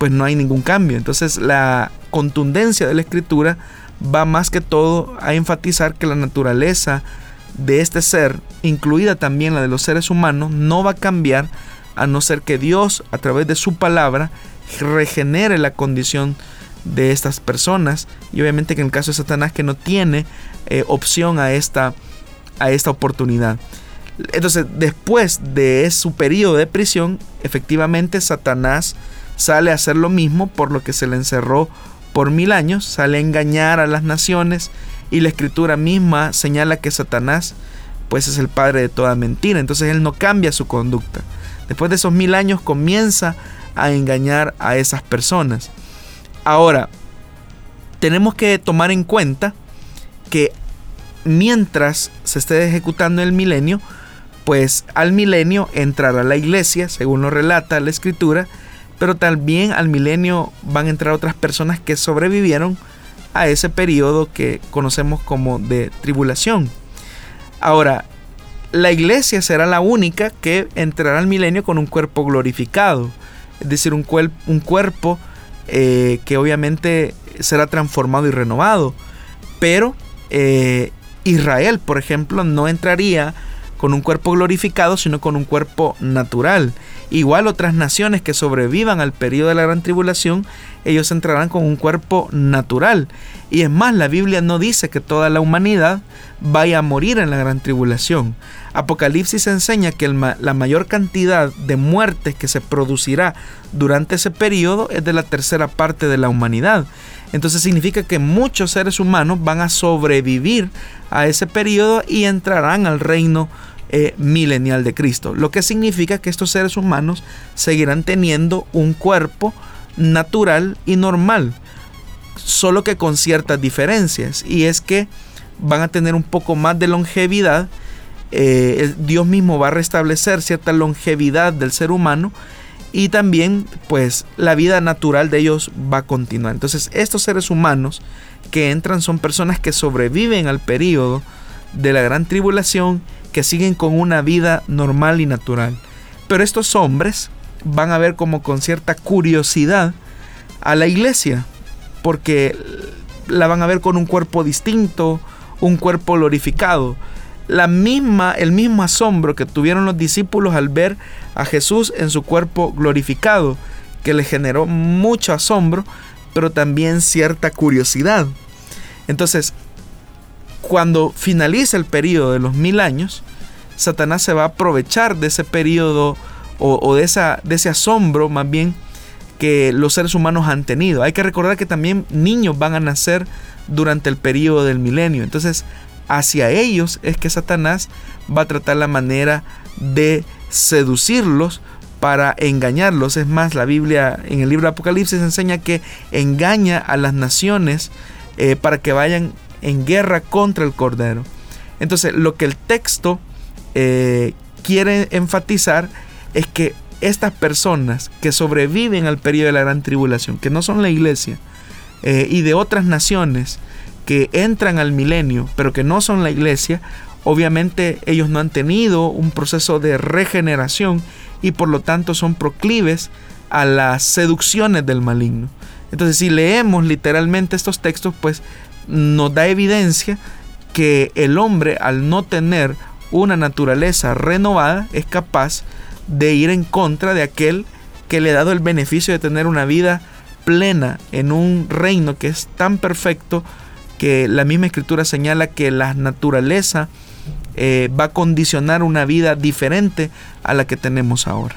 pues no hay ningún cambio. Entonces la contundencia de la escritura va más que todo a enfatizar que la naturaleza de este ser, incluida también la de los seres humanos, no va a cambiar a no ser que Dios, a través de su palabra, regenere la condición de estas personas. Y obviamente que en el caso de Satanás que no tiene eh, opción a esta, a esta oportunidad. Entonces, después de su periodo de prisión, efectivamente Satanás sale a hacer lo mismo por lo que se le encerró por mil años, sale a engañar a las naciones y la escritura misma señala que Satanás pues es el padre de toda mentira, entonces él no cambia su conducta. Después de esos mil años comienza a engañar a esas personas. Ahora, tenemos que tomar en cuenta que mientras se esté ejecutando el milenio, pues al milenio entrará la iglesia, según lo relata la escritura, pero también al milenio van a entrar otras personas que sobrevivieron a ese periodo que conocemos como de tribulación. Ahora, la iglesia será la única que entrará al milenio con un cuerpo glorificado, es decir, un, un cuerpo eh, que obviamente será transformado y renovado. Pero eh, Israel, por ejemplo, no entraría con un cuerpo glorificado, sino con un cuerpo natural. Igual otras naciones que sobrevivan al periodo de la gran tribulación, ellos entrarán con un cuerpo natural. Y es más, la Biblia no dice que toda la humanidad vaya a morir en la gran tribulación. Apocalipsis enseña que la mayor cantidad de muertes que se producirá durante ese periodo es de la tercera parte de la humanidad. Entonces significa que muchos seres humanos van a sobrevivir a ese periodo y entrarán al reino eh, milenial de Cristo. Lo que significa que estos seres humanos seguirán teniendo un cuerpo natural y normal, solo que con ciertas diferencias. Y es que van a tener un poco más de longevidad. Eh, Dios mismo va a restablecer cierta longevidad del ser humano y también pues la vida natural de ellos va a continuar. Entonces estos seres humanos que entran son personas que sobreviven al periodo de la gran tribulación que siguen con una vida normal y natural. Pero estos hombres van a ver como con cierta curiosidad a la iglesia, porque la van a ver con un cuerpo distinto, un cuerpo glorificado. La misma, el mismo asombro que tuvieron los discípulos al ver a Jesús en su cuerpo glorificado, que le generó mucho asombro, pero también cierta curiosidad. Entonces, cuando finaliza el periodo de los mil años, Satanás se va a aprovechar de ese periodo o, de, ese asombro más bien que los seres humanos han tenido. Hay que recordar que también niños van a nacer durante el periodo del milenio. Entonces, hacia ellos es que Satanás va a tratar la manera de seducirlos para engañarlos. Es más, la Biblia en el libro de Apocalipsis enseña que engaña a las naciones eh, para que vayan en guerra contra el Cordero. Entonces, lo que el texto eh, quiere enfatizar es que estas personas que sobreviven al periodo de la gran tribulación, que no son la iglesia, eh, y de otras naciones que entran al milenio, pero que no son la iglesia, obviamente ellos no han tenido un proceso de regeneración y por lo tanto son proclives a las seducciones del maligno. Entonces si leemos literalmente estos textos, pues nos da evidencia que el hombre al no tener una naturaleza renovada es capaz de ir en contra de aquel que le ha dado el beneficio de tener una vida plena en un reino que es tan perfecto que la misma escritura señala que la naturaleza eh, va a condicionar una vida diferente a la que tenemos ahora.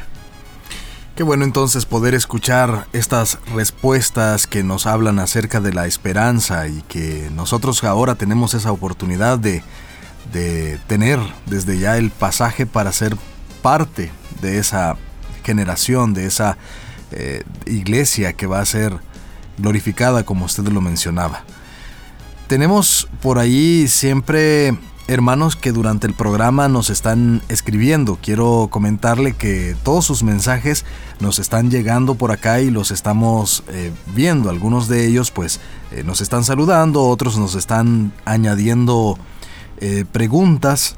Qué bueno entonces poder escuchar estas respuestas que nos hablan acerca de la esperanza y que nosotros ahora tenemos esa oportunidad de, de tener desde ya el pasaje para ser parte de esa generación, de esa eh, iglesia que va a ser glorificada como usted lo mencionaba. Tenemos por ahí siempre hermanos que durante el programa nos están escribiendo. Quiero comentarle que todos sus mensajes nos están llegando por acá y los estamos eh, viendo. Algunos de ellos pues eh, nos están saludando, otros nos están añadiendo eh, preguntas.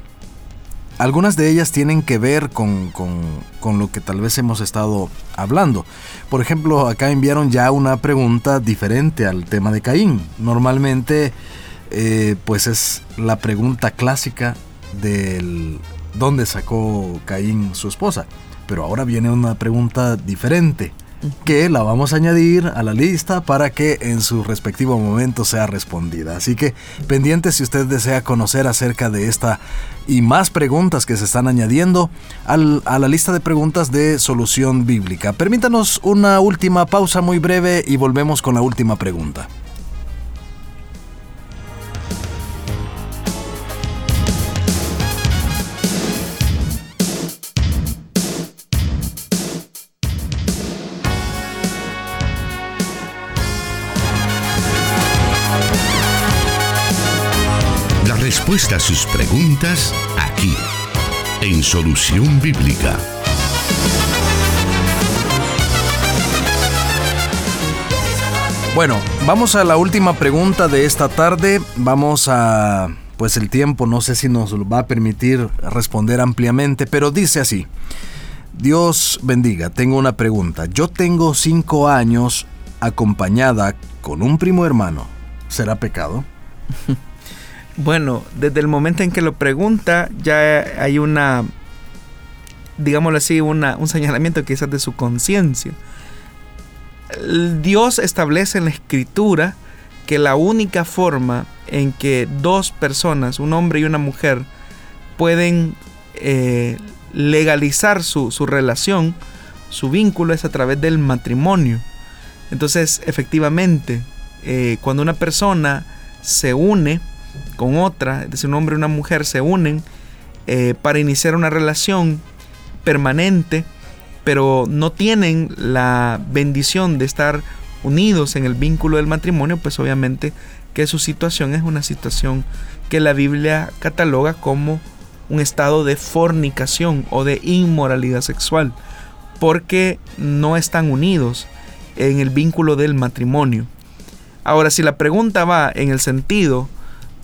Algunas de ellas tienen que ver con, con, lo que tal vez hemos estado hablando. Por ejemplo, acá enviaron ya una pregunta diferente al tema de Caín. Normalmente eh, pues es la pregunta clásica del dónde sacó Caín su esposa. Pero ahora viene una pregunta diferente que la vamos a añadir a la lista para que en su respectivo momento sea respondida. Así que pendiente si usted desea conocer acerca de esta y más preguntas que se están añadiendo a la lista de preguntas de solución bíblica. Permítanos una última pausa muy breve y volvemos con la última pregunta. Respuesta a sus preguntas aquí, en Solución Bíblica. Bueno, vamos a la última pregunta de esta tarde. Vamos a, pues el tiempo no sé si nos va a permitir responder ampliamente, pero dice así. Dios bendiga, tengo una pregunta. Yo tengo cinco años acompañada con un primo hermano. ¿Será pecado? Bueno, desde el momento en que lo pregunta, ya hay una, digámoslo así, una, un señalamiento quizás de su conciencia. Dios establece en la escritura que la única forma en que dos personas, un hombre y una mujer, pueden eh, legalizar su, relación, su vínculo, es a través del matrimonio. Entonces, efectivamente, eh, cuando una persona se une con otra, es decir, un hombre y una mujer se unen eh, para iniciar una relación permanente, pero no tienen la bendición de estar unidos en el vínculo del matrimonio, pues obviamente que su situación es una situación que la Biblia cataloga como un estado de fornicación o de inmoralidad sexual, porque no están unidos en el vínculo del matrimonio. Ahora, si la pregunta va en el sentido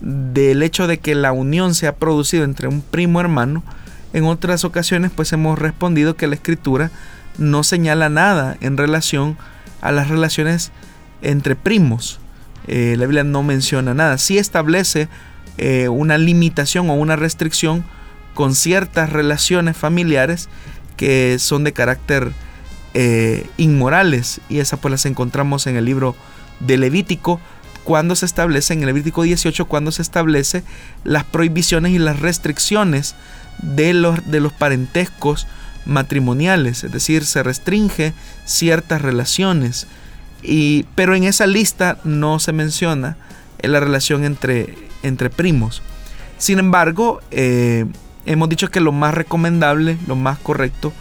del hecho de que la unión se ha producido entre un primo hermano, en otras ocasiones pues hemos respondido que la escritura no señala nada en relación a las relaciones entre primos. Eh, la Biblia no menciona nada. Sí establece eh, una limitación o una restricción con ciertas relaciones familiares que son de carácter eh, inmorales y esas pues las encontramos en el libro de Levítico cuando se establece en el Levítico 18 cuando se establece las prohibiciones y las restricciones de los, de los parentescos matrimoniales, es decir, se restringe ciertas relaciones, y, pero en esa lista no se menciona la relación entre, entre primos. Sin embargo, eh, hemos dicho que lo más recomendable, lo más correcto,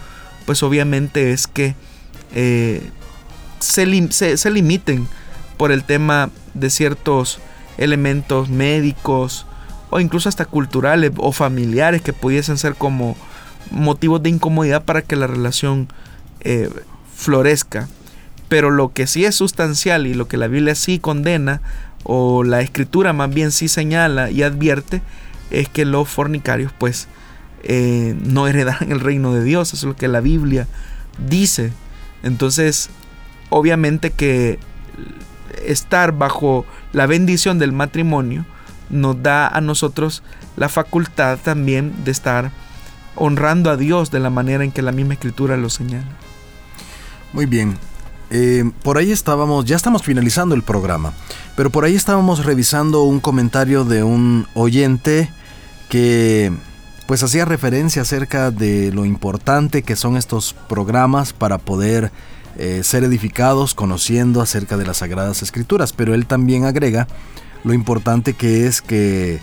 pues obviamente es que eh, se, se limiten por el tema de ciertos elementos médicos, o incluso hasta culturales o familiares que pudiesen ser como motivos de incomodidad para que la relación eh, florezca. Pero lo que sí es sustancial y lo que la Biblia sí condena, o la escritura más bien sí señala y advierte, es que los fornicarios pues eh, no heredarán el reino de Dios. Eso es lo que la Biblia dice. Entonces, obviamente que estar bajo la bendición del matrimonio nos da a nosotros la facultad también de estar honrando a Dios de la manera en que la misma escritura lo señala. Muy bien. Eh, por ahí estábamos, ya estamos finalizando el programa, pero por ahí estábamos revisando un comentario de un oyente que pues hacía referencia acerca de lo importante que son estos programas para poder eh, ser edificados conociendo acerca de las Sagradas Escrituras, pero él también agrega lo importante que es que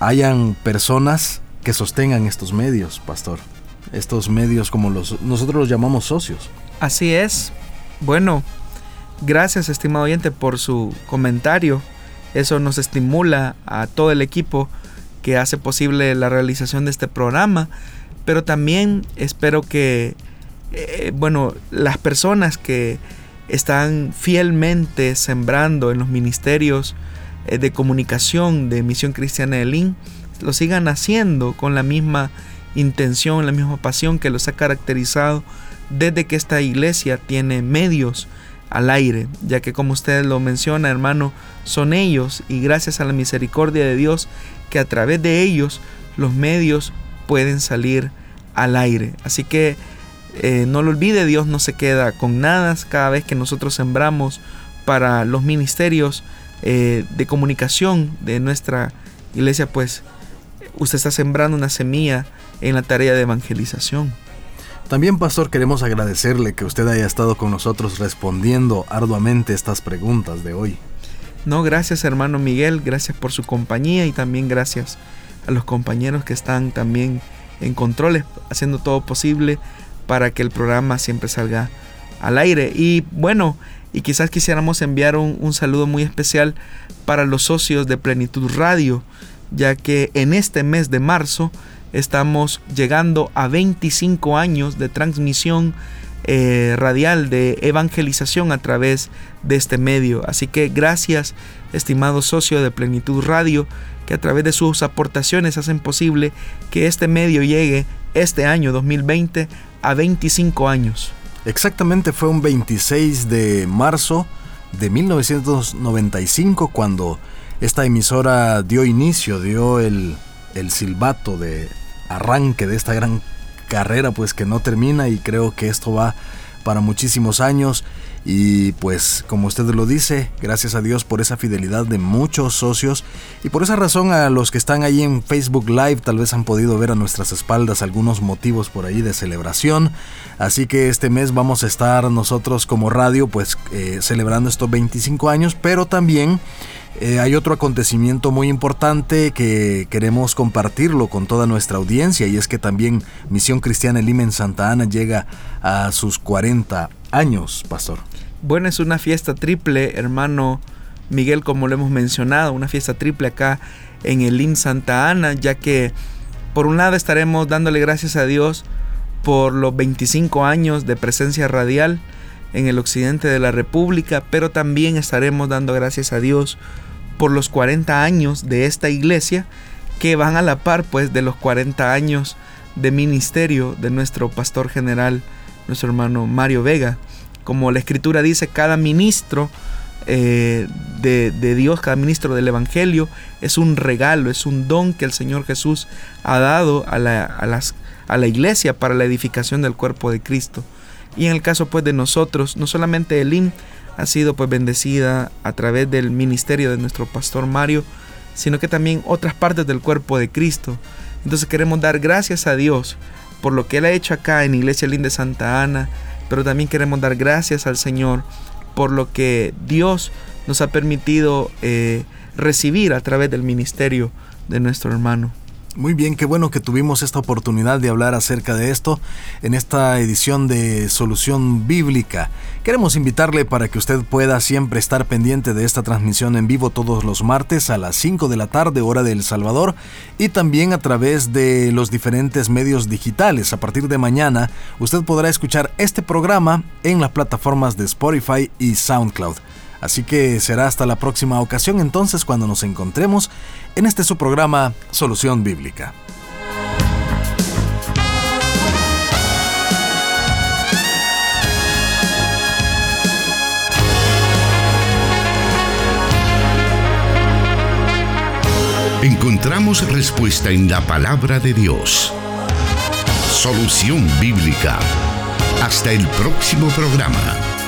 hayan personas que sostengan estos medios, pastor. Estos medios como los nosotros los llamamos socios. Así es. Bueno, gracias estimado oyente por su comentario. Eso nos estimula a todo el equipo que hace posible la realización de este programa, pero también espero que eh, bueno, las personas que están fielmente sembrando en los ministerios eh, de comunicación de Misión Cristiana de Lin lo sigan haciendo con la misma intención, la misma pasión que los ha caracterizado desde que esta iglesia tiene medios al aire, ya que como usted lo menciona, hermano, son ellos y gracias a la misericordia de Dios que a través de ellos los medios pueden salir al aire. Así que eh, no lo olvide, Dios no se queda con nada cada vez que nosotros sembramos para los ministerios eh, de comunicación de nuestra iglesia, pues usted está sembrando una semilla en la tarea de evangelización. También, pastor, queremos agradecerle que usted haya estado con nosotros respondiendo arduamente estas preguntas de hoy. No, gracias hermano Miguel, gracias por su compañía y también gracias a los compañeros que están también en controles, haciendo todo posible para que el programa siempre salga al aire. Y bueno, y quizás quisiéramos enviar un, saludo muy especial para los socios de Plenitud Radio, ya que en este mes de marzo estamos llegando a 25 años de transmisión eh, radial de evangelización a través de este medio. Así que gracias, estimado socio de Plenitud Radio, que a través de sus aportaciones hacen posible que este medio llegue este año 2020 a 25 años. Exactamente fue un 26 de marzo de 1995 cuando esta emisora dio inicio, dio el, el silbato de arranque de esta gran carrera pues que no termina y creo que esto va para muchísimos años y pues como usted lo dice, gracias a Dios por esa fidelidad de muchos socios y por esa razón a los que están ahí en Facebook Live tal vez han podido ver a nuestras espaldas algunos motivos por ahí de celebración. Así que este mes vamos a estar nosotros como radio pues eh, celebrando estos 25 años, pero también eh, hay otro acontecimiento muy importante que queremos compartirlo con toda nuestra audiencia y es que también Misión Cristiana Lima en Santa Ana llega a sus 40 años, pastor. Bueno, es una fiesta triple, hermano Miguel, como lo hemos mencionado, una fiesta triple acá en el IN Santa Ana, ya que por un lado estaremos dándole gracias a Dios por los 25 años de presencia radial en el occidente de la República, pero también estaremos dando gracias a Dios por los 40 años de esta iglesia que van a la par pues de los 40 años de ministerio de nuestro pastor general, nuestro hermano Mario Vega. Como la escritura dice, cada ministro eh, de, Dios, cada ministro del Evangelio es un regalo, es un don que el Señor Jesús ha dado a la, iglesia para la edificación del cuerpo de Cristo. Y en el caso pues de nosotros, no solamente el ha sido pues bendecida a través del ministerio de nuestro pastor Mario, sino que también otras partes del cuerpo de Cristo. Entonces queremos dar gracias a Dios por lo que Él ha hecho acá en Iglesia Linda de Santa Ana, pero también queremos dar gracias al Señor por lo que Dios nos ha permitido eh, recibir a través del ministerio de nuestro hermano. Muy bien, qué bueno que tuvimos esta oportunidad de hablar acerca de esto en esta edición de Solución Bíblica. Queremos invitarle para que usted pueda siempre estar pendiente de esta transmisión en vivo todos los martes a las 5 de la tarde hora de El Salvador y también a través de los diferentes medios digitales. A partir de mañana usted podrá escuchar este programa en las plataformas de Spotify y SoundCloud. Así que será hasta la próxima ocasión entonces cuando nos encontremos en este su programa Solución Bíblica. Encontramos respuesta en la palabra de Dios. Solución Bíblica. Hasta el próximo programa.